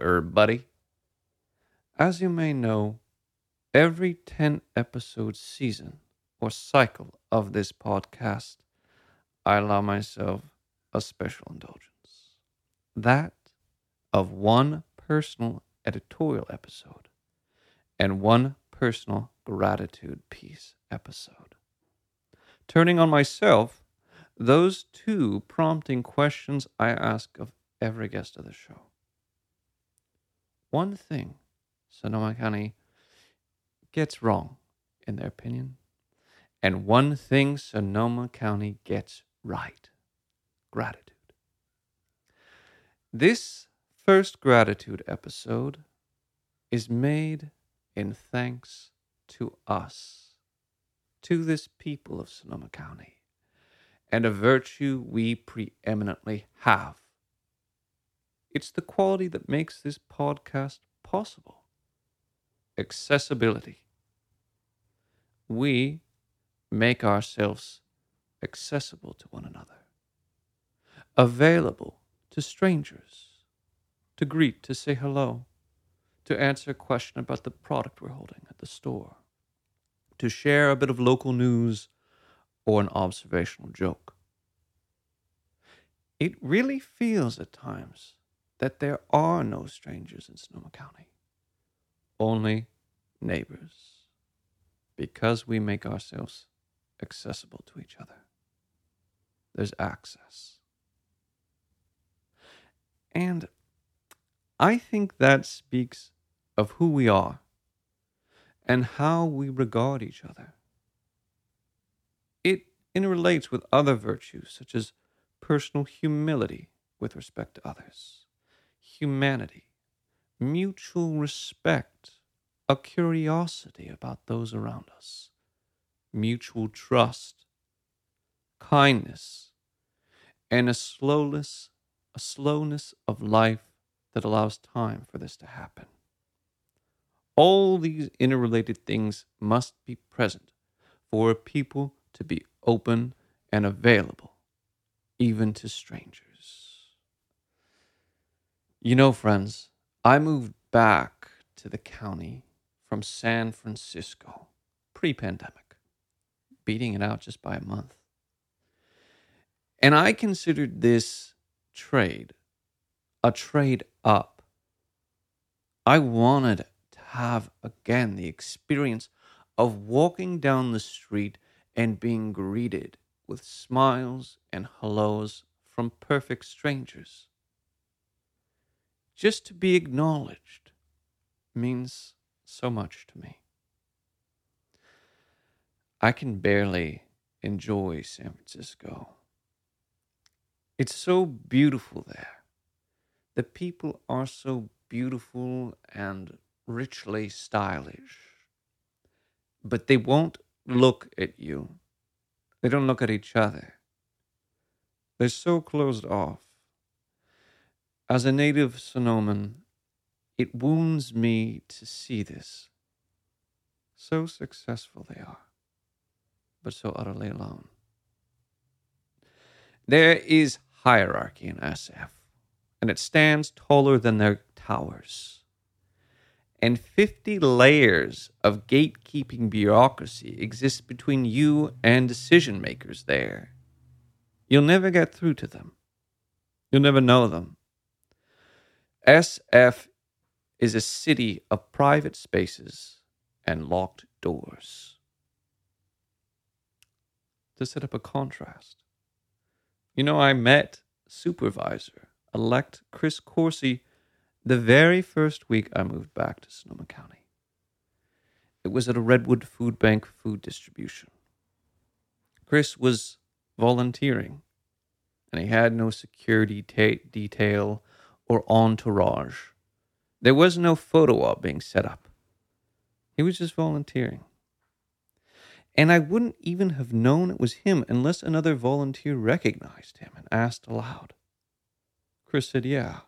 everybody. As you may know, every 10 episode season or cycle of this podcast, I allow myself a special indulgence. That of one personal editorial episode and one personal gratitude piece episode. Turning on myself, those two prompting questions I ask of every guest of the show. One thing Sonoma County gets wrong, in their opinion, and one thing Sonoma County gets right gratitude. This first gratitude episode is made in thanks to us, to this people of Sonoma County, and a virtue we preeminently have. It's the quality that makes this podcast possible. Accessibility. We make ourselves accessible to one another, available to strangers, to greet, to say hello, to answer a question about the product we're holding at the store, to share a bit of local news or an observational joke. It really feels at times that there are no strangers in Sonoma County, only neighbors, because we make ourselves accessible to each other. There's access. And I think that speaks of who we are and how we regard each other. It interrelates with other virtues such as personal humility with respect to others, humanity, mutual respect, a curiosity about those around us, mutual trust, kindness, and a slowness, a slowness of life that allows time for this to happen. All these interrelated things must be present for people to be open and available, even to strangers. You know, friends, I moved back to the county from San Francisco pre pandemic, beating it out just by a month. And I considered this trade a trade up. I wanted to have again the experience of walking down the street and being greeted with smiles and hellos from perfect strangers. Just to be acknowledged means so much to me. I can barely enjoy San Francisco. It's so beautiful there. The people are so beautiful and richly stylish. But they won't look at you. They don't look at each other. They're so closed off. As a native Sonoman, it wounds me to see this. So successful they are, but so utterly alone. There is hierarchy in SF, and it stands taller than their towers. And 50 layers of gatekeeping bureaucracy exist between you and decision makers there. You'll never get through to them. You'll never know them. SF is a city of private spaces and locked doors. To set up a contrast, you know, I met supervisor elect Chris Coursey the very first week I moved back to Sonoma County. It was at a Redwood Food Bank food distribution. Chris was volunteering, and he had no security ta- detail or entourage. There was no photo op being set up. He was just volunteering. And I wouldn't even have known it was him unless another volunteer recognized him and asked aloud. Chris said, Yeah.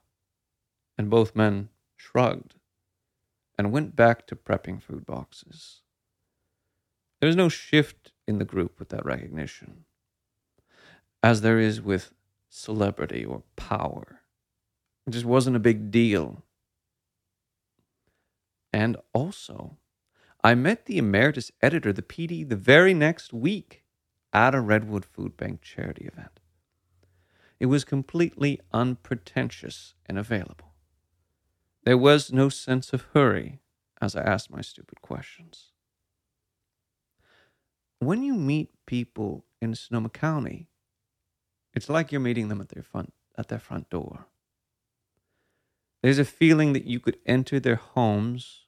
And both men shrugged and went back to prepping food boxes. There was no shift in the group with that recognition, as there is with celebrity or power. It just wasn't a big deal And also, I met the emeritus editor, the PD, the very next week at a Redwood Food Bank charity event. It was completely unpretentious and available. There was no sense of hurry as I asked my stupid questions. When you meet people in Sonoma County, it's like you're meeting them at their front at their front door. There's a feeling that you could enter their homes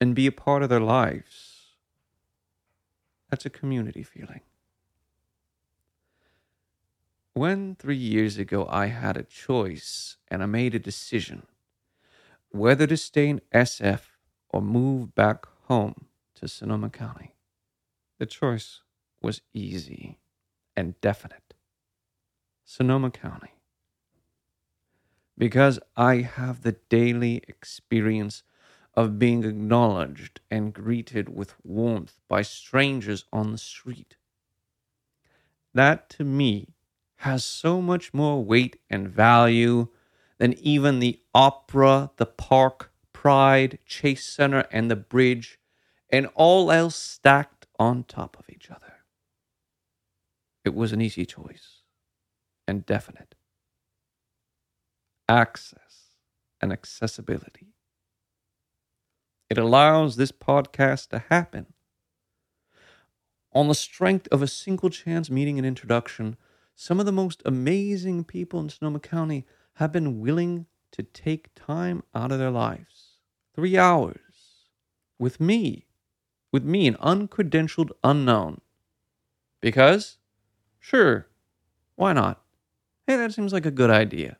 and be a part of their lives. That's a community feeling. When three years ago I had a choice and I made a decision whether to stay in SF or move back home to Sonoma County, the choice was easy and definite Sonoma County. Because I have the daily experience of being acknowledged and greeted with warmth by strangers on the street. That to me has so much more weight and value than even the opera, the park, Pride, Chase Center, and the bridge, and all else stacked on top of each other. It was an easy choice and definite. Access and accessibility. It allows this podcast to happen. On the strength of a single chance meeting and introduction, some of the most amazing people in Sonoma County have been willing to take time out of their lives. Three hours with me, with me, an uncredentialed unknown. Because, sure, why not? Hey, that seems like a good idea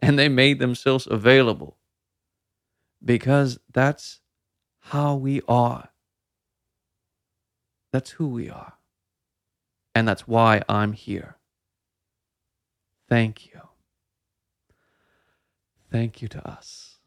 and they made themselves available because that's how we are. That's who we are. And that's why I'm here. Thank you. Thank you to us.